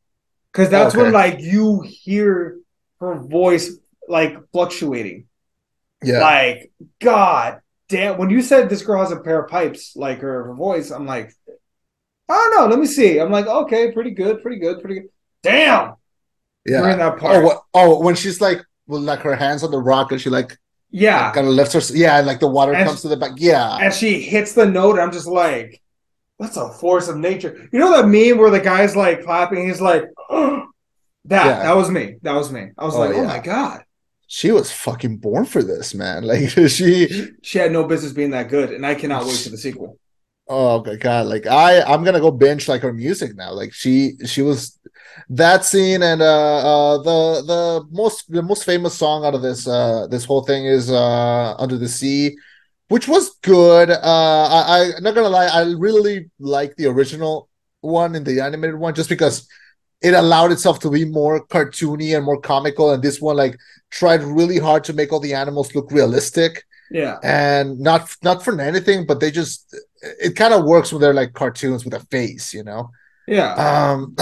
because that's okay. when like you hear her voice like fluctuating. Yeah, like God damn. When you said this girl has a pair of pipes, like her, her voice, I'm like, I don't know. Let me see. I'm like, okay, pretty good, pretty good, pretty good. Damn. Yeah. in that part. Oh, what, oh, when she's like, with like her hands on the rock, and she like yeah. Like, kind of lifts her. Yeah, like the water and comes she, to the back. Yeah. And she hits the note. I'm just like, that's a force of nature. You know that meme where the guy's like clapping? He's like, oh. that. Yeah. That was me. That was me. I was oh, like, oh my God. She was fucking born for this, man. Like she, she, she had no business being that good, and I cannot wait for the sequel. Oh my god! Like I, I'm gonna go binge like her music now. Like she, she was that scene and uh, uh the the most the most famous song out of this uh this whole thing is uh under the sea which was good uh i i'm not gonna lie i really like the original one and the animated one just because it allowed itself to be more cartoony and more comical and this one like tried really hard to make all the animals look realistic yeah and not not for anything but they just it kind of works when they're like cartoons with a face you know yeah um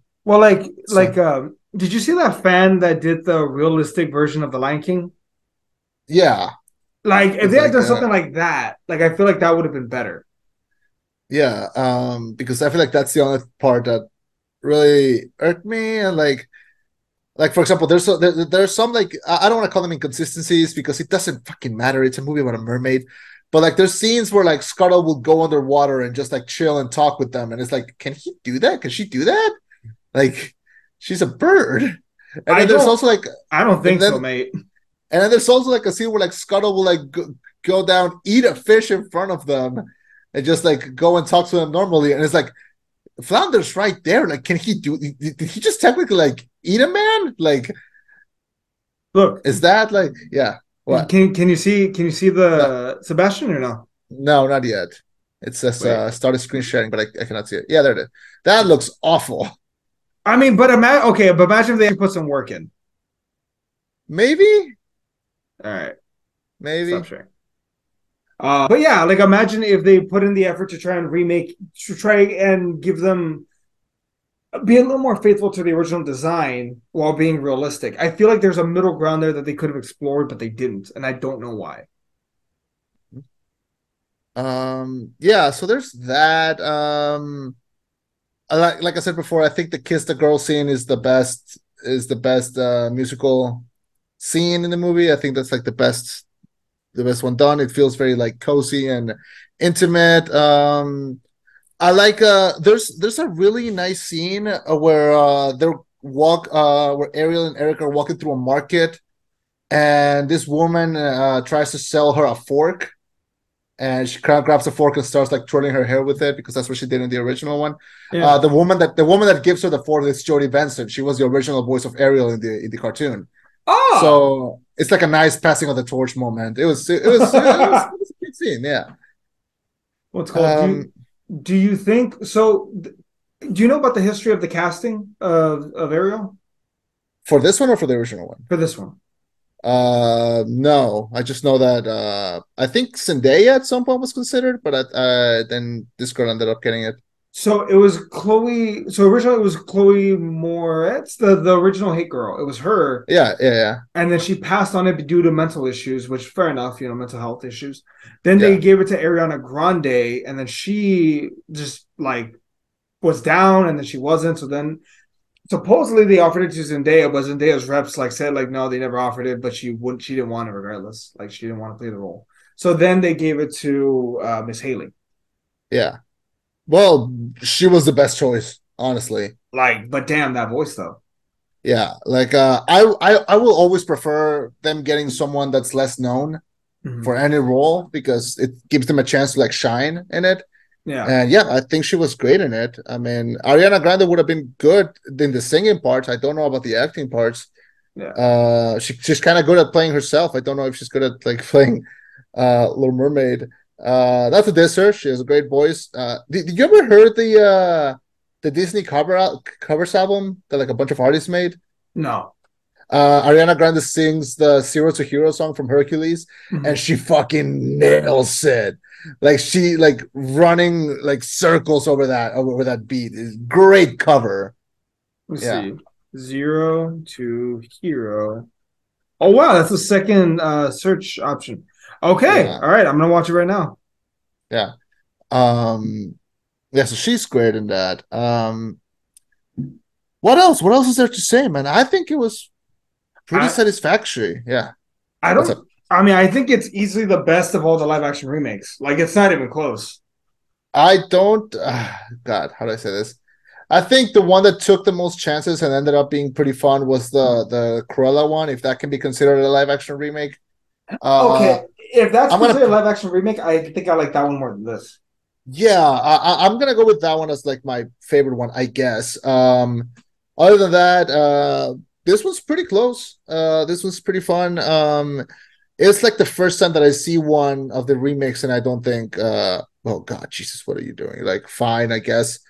Well, like so. like um, did you see that fan that did the realistic version of the Lion King? Yeah. Like if they had done something like that, like I feel like that would have been better. Yeah, um, because I feel like that's the only part that really irked me, and like, like for example, there's there, there's some like I don't want to call them inconsistencies because it doesn't fucking matter. It's a movie about a mermaid, but like there's scenes where like Scuttle will go underwater and just like chill and talk with them, and it's like, can he do that? Can she do that? Like, she's a bird. And then there's also like I don't think then, so, mate. And then there's also like a scene where like Scuttle will like go, go down, eat a fish in front of them, and just like go and talk to them normally. And it's like Flounder's right there. Like, can he do? Did he just technically like eat a man? Like, look, is that like yeah? What? Can can you see? Can you see the no. Sebastian or no? No, not yet. It says uh, started screen sharing, but I, I cannot see it. Yeah, there it is. That looks awful. I mean, but imagine okay, but imagine if they put some work in. Maybe. All right. Maybe. Stop sharing. Uh, but yeah, like imagine if they put in the effort to try and remake, to try and give them be a little more faithful to the original design while being realistic. I feel like there's a middle ground there that they could have explored, but they didn't, and I don't know why. Um. Yeah. So there's that. Um. Like like I said before, I think the kiss the girl scene is the best is the best uh, musical scene in the movie. I think that's like the best the best one done. It feels very like cozy and intimate. Um I like uh there's there's a really nice scene where uh they're walk uh where Ariel and Eric are walking through a market and this woman uh tries to sell her a fork and she grabs a fork and starts like twirling her hair with it because that's what she did in the original one. Yeah. Uh, the woman that the woman that gives her the fork is Jodi Benson. She was the original voice of Ariel in the in the cartoon. Oh, so it's like a nice passing of the torch moment. It was it was, it was, it was a good scene, yeah. What's called? Um, do, you, do you think so? Do you know about the history of the casting of of Ariel? For this one or for the original one? For this one. Uh, no, I just know that uh, I think Zendaya at some point was considered, but uh, then this girl ended up getting it. So it was Chloe. So originally it was Chloe Moretz, the the original Hit Girl. It was her. Yeah, yeah, yeah. And then she passed on it due to mental issues, which fair enough, you know, mental health issues. Then they gave it to Ariana Grande, and then she just like was down, and then she wasn't. So then supposedly they offered it to Zendaya, but Zendaya's reps like said like no, they never offered it, but she wouldn't. She didn't want it regardless. Like she didn't want to play the role. So then they gave it to uh, Miss Halle. Yeah. Well, she was the best choice, honestly. Like, but damn that voice though. Yeah, like uh, I, I I will always prefer them getting someone that's less known mm-hmm. for any role because it gives them a chance to like shine in it. Yeah, and yeah, I think she was great in it. I mean, Ariana Grande would have been good in the singing parts. I don't know about the acting parts. Yeah, uh, she, she's kind of good at playing herself. I don't know if she's good at like playing uh Little Mermaid. Uh, not to diss her, she has a great voice. Uh, did, did you ever heard the uh the Disney cover covers album that like a bunch of artists made? No. Uh, Ariana Grande sings the Zero to Hero song from Hercules, mm-hmm. and she fucking nails it. Like she like running like circles over that over that beat is great cover. Let's yeah. see, Zero to Hero. Oh wow, that's the second uh, search option. Okay. Yeah. All right. I'm gonna watch it right now. Yeah. Um yeah, so she's great in that. Um what else? What else is there to say, man? I think it was pretty I, satisfactory. Yeah. I don't I mean, I think it's easily the best of all the live action remakes. Like it's not even close. I don't uh, God, how do I say this? I think the one that took the most chances and ended up being pretty fun was the the Cruella one, if that can be considered a live action remake. Uh, okay, if that's I'm considered gonna... a live action remake, I think I like that one more than this. Yeah, I, am gonna go with that one as like my favorite one, I guess. Um, other than that, uh, this was pretty close. Uh, this was pretty fun. Um, it's like the first time that I see one of the remakes, and I don't think, uh, oh God, Jesus, what are you doing? Like, fine, I guess,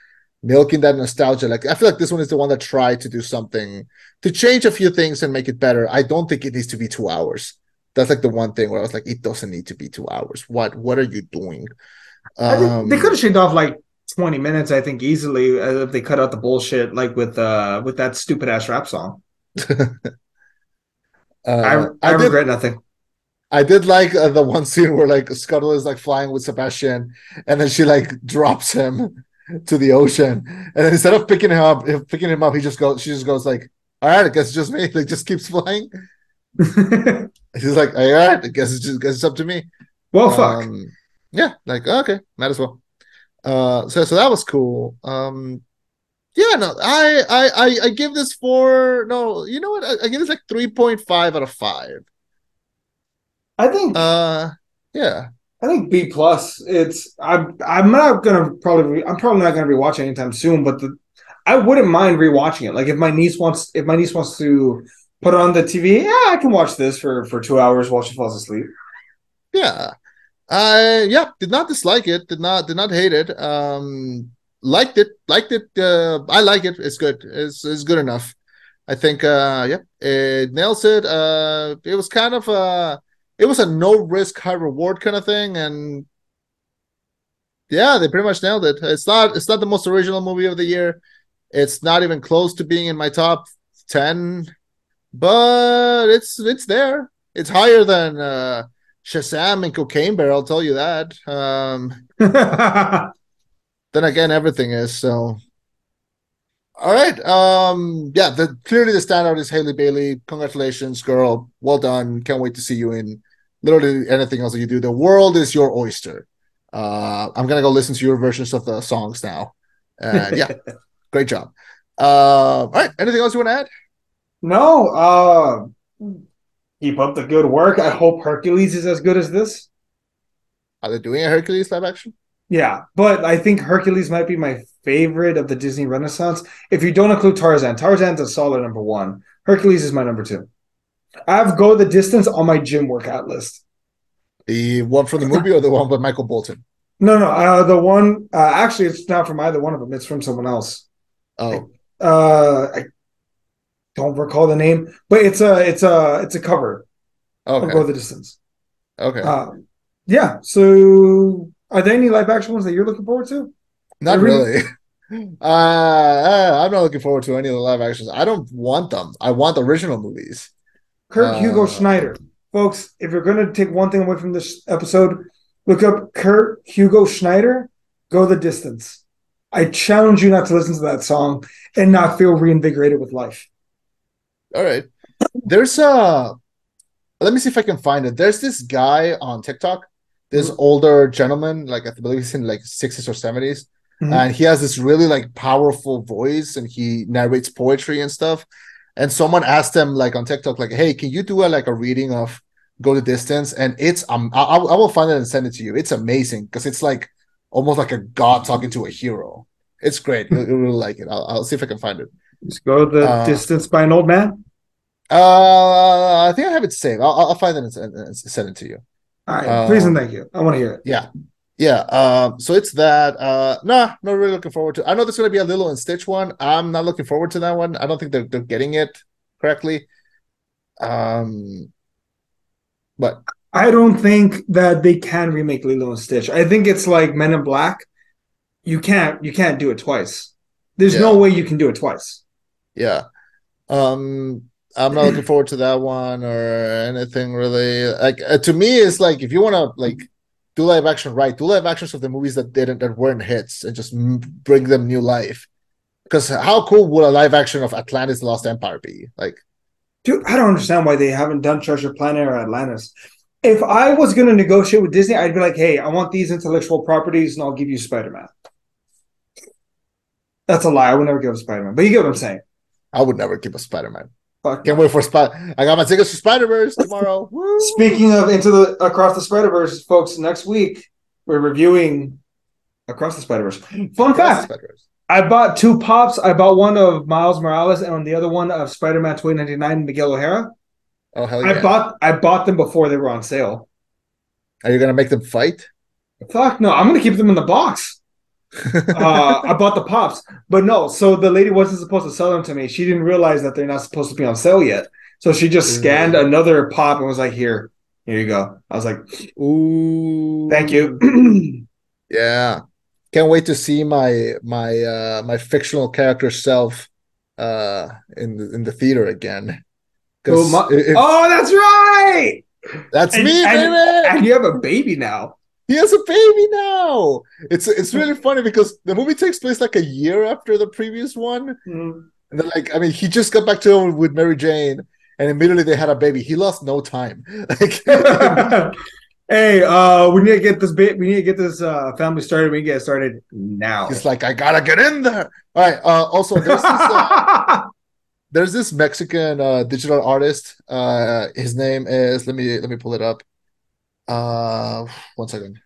milking that nostalgia. Like, I feel like this one is the one that tried to do something to change a few things and make it better. I don't think it needs to be two hours that's like the one thing where I was like, it doesn't need to be two hours. What what are you doing? Um, they could have shaved off like 20 minutes, I think, easily uh, if they cut out the bullshit like with uh with that stupid ass rap song. uh, I, I, I regret nothing. I did like uh, the one scene where like Scuttle is like flying with Sebastian, and then she like drops him to the ocean, and instead of picking him up, picking him up, he just goes. She just goes like, "All right, I guess it's just me." Like just keeps flying. She's like, "All right, I guess it's just guess it's up to me." Well, fuck. Um, yeah, like okay, might as well. Uh, so so that was cool. Um, yeah, no, I I I, give this four. No, you know what? I, I give this like three point five out of five. I think. Uh, yeah. I think B plus. It's I'm I'm not gonna probably I'm probably not gonna rewatch it anytime soon, but the I wouldn't mind rewatching it. Like if my niece wants if my niece wants to put on the TV, yeah, I can watch this for for two hours while she falls asleep. Yeah. I yeah, did not dislike it, did not did not hate it. Um liked it, liked it. Uh I like it. It's good. It's it's good enough. I think uh yeah, it nails it. Uh it was kind of uh it was a no risk, high reward kind of thing, and yeah, they pretty much nailed it. It's not it's not the most original movie of the year. It's not even close to being in my top ten, but it's it's there. It's higher than uh, Shazam and Cocaine Bear. I'll tell you that. Um, then again, everything is so. All right. Um, yeah, the clearly the standout is Halle Bailey. Congratulations, girl. Well done. Can't wait to see you in literally anything else that you do. The world is your oyster. Uh, I'm gonna go listen to your versions of the songs now. And yeah, great job. Uh, all right. Anything else you want to add? No. Uh, keep up the good work. I hope Hercules is as good as this. Are they doing a Hercules live action? Yeah, but I think Hercules might be my favorite of the Disney Renaissance. If you don't include Tarzan, Tarzan's a solid number one. Hercules is my number two. I have Go the Distance on my gym workout list. The one from the movie or the one with Michael Bolton? No, no. Uh, the one uh, actually, it's not from either one of them. It's from someone else. Oh, uh, I don't recall the name, but it's a it's a it's a cover. Okay. Go the Distance. Okay. Uh, yeah. So, are there any live action ones that you're looking forward to? Not really. Uh, I'm not looking forward to any of the live actions. I don't want them. I want the original movies. Kurt uh, Hugo Schneider. Folks, if you're going to take one thing away from this episode, look up Kurt Hugo Schneider, Go the Distance. I challenge you not to listen to that song and not feel reinvigorated with life. All right. There's a, let me see if I can find it. There's this guy on TikTok, this mm-hmm. older gentleman, like I believe he's in like 60s or 70s. Mm-hmm. And he has this really like powerful voice and he narrates poetry and stuff and someone asked him like on TikTok, like, "Hey, can you do a like a reading of Go the Distance?" And it's um, I, I will find it and send it to you. It's amazing because it's like almost like a god talking to a hero. It's great. You'll really like it. I'll, I'll, see if I can find it. Just go the uh, distance by an old man. Uh, I think I have it saved. I'll, I'll find it and, send it to you. All right, uh, please and thank you. I want to hear it. Yeah, yeah. Um, so it's that. Uh, nah, not really looking forward to. I know there's going to be a Lilo and Stitch one. I'm not looking forward to that one. I don't think they're they're getting it correctly. Um, but I don't think that they can remake Lilo and Stitch. I think it's like Men in Black. You can't you can't do it twice. There's yeah. no way you can do it twice. Yeah. Um I'm not looking forward to that one or anything really. Like uh, to me, it's like if you want to like do live action right. Do live actions of the movies that didn't that weren't hits and just bring them new life. Because how cool would a live action of Atlantis: The Lost Empire be? Like, dude, I don't understand why they haven't done Treasure Planet or Atlantis. If I was going to negotiate with Disney, I'd be like, "Hey, I want these intellectual properties, and I'll give you Spider Man." That's a lie. I would never give Spider Man, but you get what I'm saying. I would never give a Spider Man. Fuck. Can't wait for Spider. I got my tickets for Spider Verse tomorrow. Speaking of into the across the Spider Verse, folks, next week we're reviewing Across the Spider Verse. Fun across fact: I bought two pops. I bought one of Miles Morales and on the other one of Spider Man 2099 Miguel O'Hara. Oh hell yeah! I bought I bought them before they were on sale. Are you gonna make them fight? Fuck no! I'm gonna keep them in the box uh, I bought the pops, but no. So the lady wasn't supposed to sell them to me. She didn't realize that they're not supposed to be on sale yet. So she just scanned mm. another pop and was like, "Here, here you go." I was like, "Ooh, thank you." yeah, can't wait to see my my uh my fictional character self uh in the, in the theater again. Oh, my, if, oh, that's right. That's and, me, and, baby. And you have a baby now. He has a baby now. It's it's really funny because the movie takes place like a year after the previous one. Mm. And then like I mean he just got back to him with Mary Jane and immediately they had a baby. He lost no time. Like hey, uh, we need to get this bit. We need to get this uh, family started. We get started now. He's like, I gotta get in there. All right. Uh, also, there's this, uh, there's this Mexican uh, digital artist. Uh, his name is. Let me let me pull it up. Uh, one second.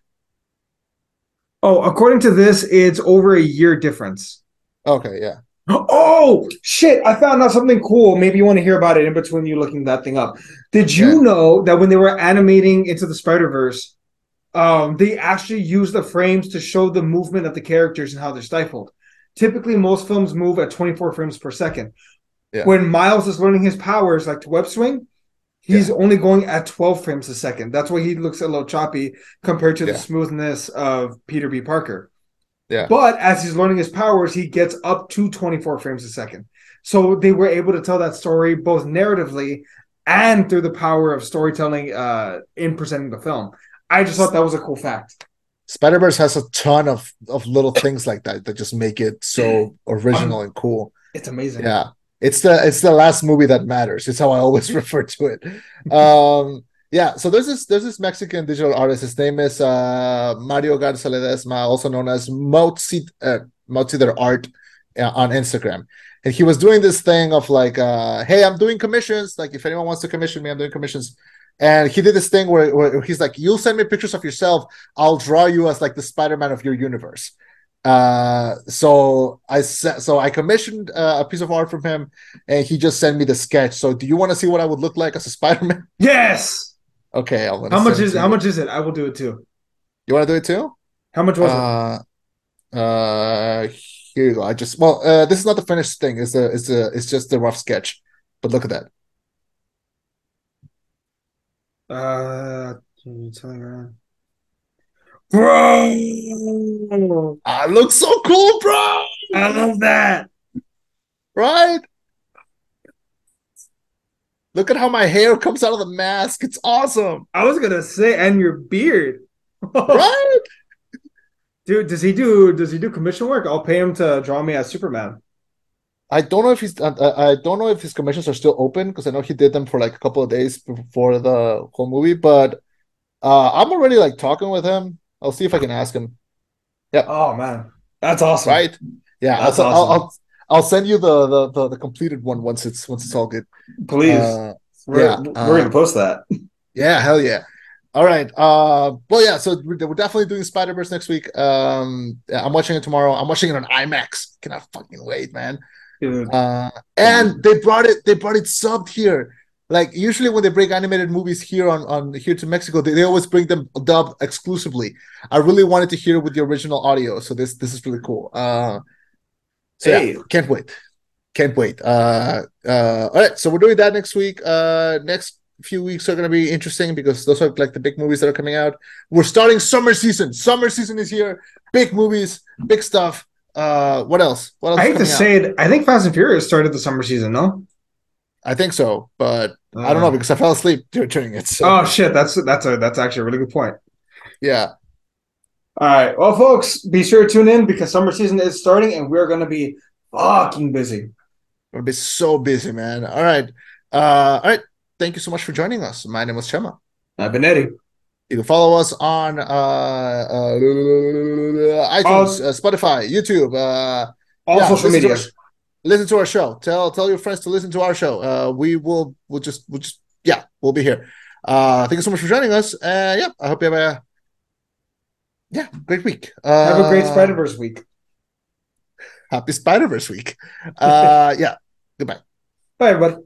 Oh, according to this, it's over a year difference. Okay. Yeah. Oh shit! I found out something cool. Maybe you want to hear about it in between you looking that thing up. Did you yeah. know that when they were animating into the Spider Verse, um, they actually use the frames to show the movement of the characters and how they're stifled? Typically, most films move at 24 frames per second. Yeah. When Miles is learning his powers, like to web swing, he's yeah. only going at 12 frames a second. That's why he looks a little choppy compared to the smoothness of Peter B. Parker. Yeah. But as he's learning his powers, he gets up to 24 frames a second. So they were able to tell that story both narratively and through the power of storytelling uh, in presenting the film. I just thought that was a cool fact. Spider Verse has a ton of of little things like that that just make it so original um, and cool. It's amazing. Yeah, it's the it's the last movie that matters. It's how I always refer to it. Um, yeah, so there's this there's this Mexican digital artist. His name is uh, Mario Garza Ledesma, also known as Motzi uh, Art uh, on Instagram. And he was doing this thing of like, uh, hey, I'm doing commissions. Like, if anyone wants to commission me, I'm doing commissions. And he did this thing where, where he's like, you'll send me pictures of yourself. I'll draw you as like the Spider-Man of your universe. Uh, so I so I commissioned uh, a piece of art from him, and he just sent me the sketch. So, do you want to see what I would look like as a Spider-Man? Yes. Okay, I'll how much is how much is it? I will do it too. You want to do it too? How much was uh, it? Uh, here you go. I just well, uh, this is not the finished thing. It's a it's a it's just a rough sketch. But look at that. Uh, bro, I look so cool, bro. I love that. Right? Look at how my hair comes out of the mask. It's awesome. I was gonna say, and your beard. right? Dude, does he do does he do commission work? I'll pay him to draw me as Superman. I don't know if he's uh, I don't know if his commissions are still open because I know he did them for like a couple of days before the whole movie, but uh I'm already like talking with him. I'll see if I can ask him. Yeah. Oh man. That's awesome. Right? Yeah, That's I'll, awesome. I'll, I'll, I'll send you the, the, the the completed one once it's once it's all good. Please. Uh, we're, yeah, we're uh, gonna post that. Yeah, hell yeah. All right. Uh, well, yeah. So we're, we're definitely doing Spider Verse next week. Um, I'm watching it tomorrow. I'm watching it on IMAX. Cannot fucking wait, man. Dude. Uh, and they brought it. They brought it subbed here. Like usually when they bring animated movies here on on here to Mexico, they, they always bring them dubbed exclusively. I really wanted to hear with the original audio, so this this is really cool. Uh, so hey. yeah, can't wait. Can't wait. Uh, uh, all right, so we're doing that next week. Uh, next few weeks are going to be interesting because those are like the big movies that are coming out. We're starting summer season. Summer season is here. Big movies, big stuff. Uh, what else? What else? I hate to say it. I think Fast and Furious started the summer season. No, I think so, but uh, I don't know uh. because I fell asleep during it. So. Oh shit! That's that's a that's actually a really good point. Yeah. All right. Well, folks, be sure to tune in because summer season is starting and we're going to be fucking busy. To be so busy, man. All right. Uh, all right. Thank you so much for joining us. My name was Chema. I've been Eddie. You can follow us on uh, uh, iTunes, uh, Spotify, YouTube, uh, all yeah, social media. Listen to our show. Tell tell your friends to listen to our show. Uh, we will we'll just we'll just yeah we'll be here. Uh, thank you so much for joining us. Uh, yeah, I hope you have a yeah, great week. Uh, Have a great Spider Verse week. Happy Spider Verse week. Uh, yeah. Goodbye. Bye, everybody.